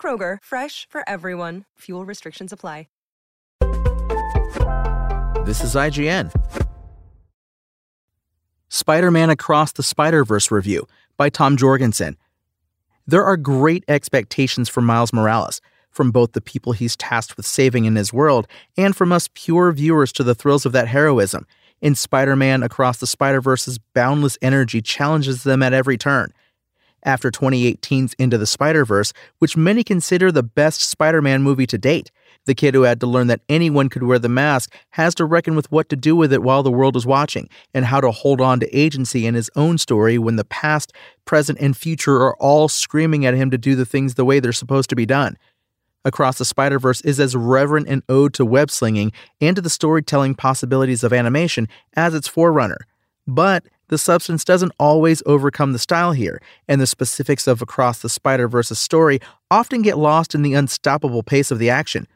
Kroger, fresh for everyone. Fuel restrictions apply. This is IGN. Spider Man Across the Spider Verse review by Tom Jorgensen. There are great expectations for Miles Morales, from both the people he's tasked with saving in his world and from us pure viewers to the thrills of that heroism. In Spider Man Across the Spider Verse's boundless energy challenges them at every turn. After 2018's Into the Spider Verse, which many consider the best Spider Man movie to date, the kid who had to learn that anyone could wear the mask has to reckon with what to do with it while the world is watching, and how to hold on to agency in his own story when the past, present, and future are all screaming at him to do the things the way they're supposed to be done. Across the Spider Verse is as reverent an ode to web slinging and to the storytelling possibilities of animation as its forerunner. But the substance doesn't always overcome the style here, and the specifics of Across the Spider Verse's story often get lost in the unstoppable pace of the action.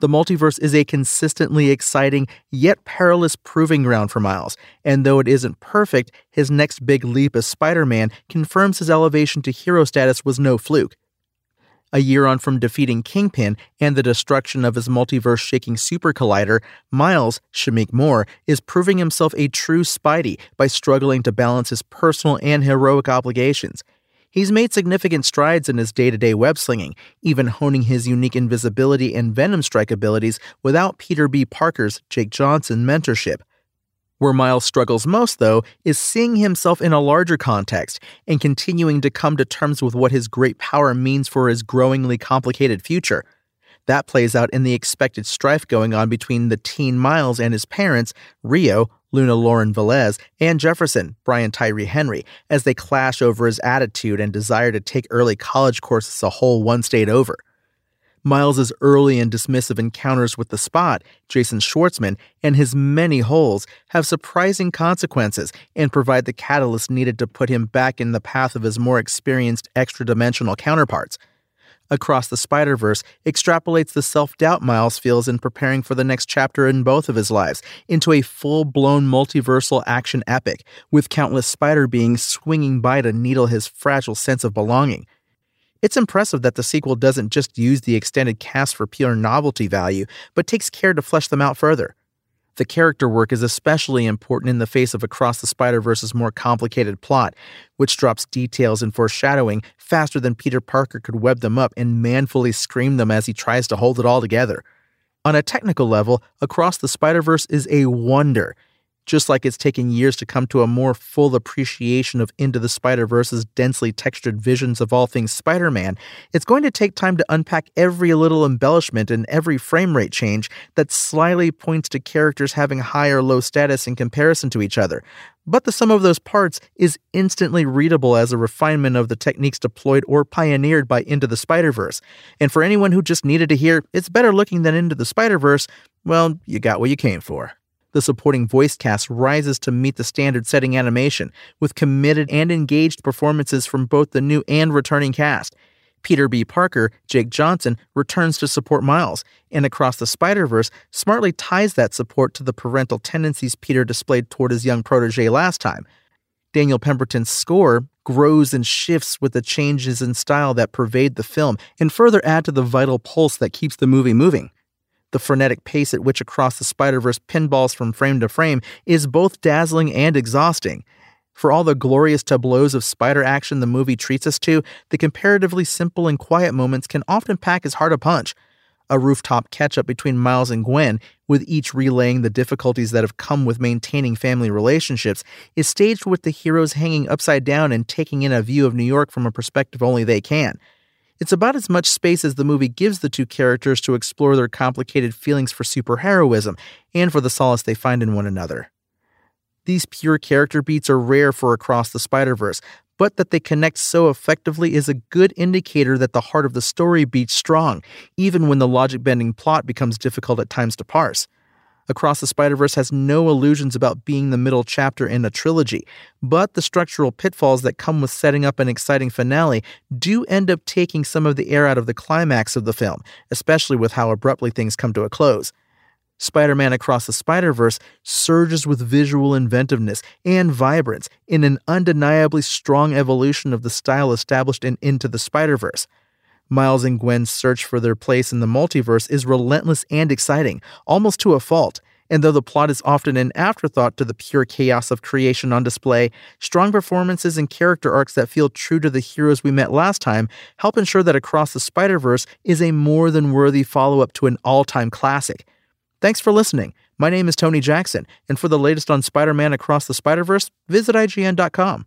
The multiverse is a consistently exciting yet perilous proving ground for Miles, and though it isn't perfect, his next big leap as Spider Man confirms his elevation to hero status was no fluke. A year on from defeating Kingpin and the destruction of his multiverse shaking super collider, Miles, Shameik Moore, is proving himself a true Spidey by struggling to balance his personal and heroic obligations. He's made significant strides in his day to day web slinging, even honing his unique invisibility and venom strike abilities without Peter B. Parker's Jake Johnson mentorship. Where Miles struggles most, though, is seeing himself in a larger context and continuing to come to terms with what his great power means for his growingly complicated future. That plays out in the expected strife going on between the teen Miles and his parents, Rio, Luna Lauren Velez, and Jefferson, Brian Tyree Henry, as they clash over his attitude and desire to take early college courses a whole one state over. Miles's early and dismissive encounters with the spot, Jason Schwartzman, and his many holes have surprising consequences and provide the catalyst needed to put him back in the path of his more experienced extra dimensional counterparts. Across the Spider Verse extrapolates the self doubt Miles feels in preparing for the next chapter in both of his lives into a full blown multiversal action epic, with countless spider beings swinging by to needle his fragile sense of belonging. It's impressive that the sequel doesn't just use the extended cast for pure novelty value, but takes care to flesh them out further. The character work is especially important in the face of Across the Spider Verse's more complicated plot, which drops details and foreshadowing faster than Peter Parker could web them up and manfully scream them as he tries to hold it all together. On a technical level, Across the Spider Verse is a wonder just like it's taken years to come to a more full appreciation of Into the Spider Verse's densely textured visions of all things Spider Man, it's going to take time to unpack every little embellishment and every frame rate change that slyly points to characters having high or low status in comparison to each other. But the sum of those parts is instantly readable as a refinement of the techniques deployed or pioneered by Into the Spider Verse. And for anyone who just needed to hear, it's better looking than Into the Spider Verse, well, you got what you came for the supporting voice cast rises to meet the standard setting animation, with committed and engaged performances from both the new and returning cast. Peter B. Parker, Jake Johnson, returns to support Miles, and across the Spider Verse, smartly ties that support to the parental tendencies Peter displayed toward his young protege last time. Daniel Pemberton's score grows and shifts with the changes in style that pervade the film and further add to the vital pulse that keeps the movie moving. The frenetic pace at which Across the Spider Verse pinballs from frame to frame is both dazzling and exhausting. For all the glorious tableaus of spider action the movie treats us to, the comparatively simple and quiet moments can often pack as hard a punch. A rooftop catch up between Miles and Gwen, with each relaying the difficulties that have come with maintaining family relationships, is staged with the heroes hanging upside down and taking in a view of New York from a perspective only they can. It's about as much space as the movie gives the two characters to explore their complicated feelings for superheroism and for the solace they find in one another. These pure character beats are rare for Across the Spider Verse, but that they connect so effectively is a good indicator that the heart of the story beats strong, even when the logic bending plot becomes difficult at times to parse. Across the Spider Verse has no illusions about being the middle chapter in a trilogy, but the structural pitfalls that come with setting up an exciting finale do end up taking some of the air out of the climax of the film, especially with how abruptly things come to a close. Spider Man Across the Spider Verse surges with visual inventiveness and vibrance in an undeniably strong evolution of the style established in Into the Spider Verse. Miles and Gwen's search for their place in the multiverse is relentless and exciting, almost to a fault. And though the plot is often an afterthought to the pure chaos of creation on display, strong performances and character arcs that feel true to the heroes we met last time help ensure that Across the Spider Verse is a more than worthy follow up to an all time classic. Thanks for listening. My name is Tony Jackson, and for the latest on Spider Man Across the Spider Verse, visit IGN.com.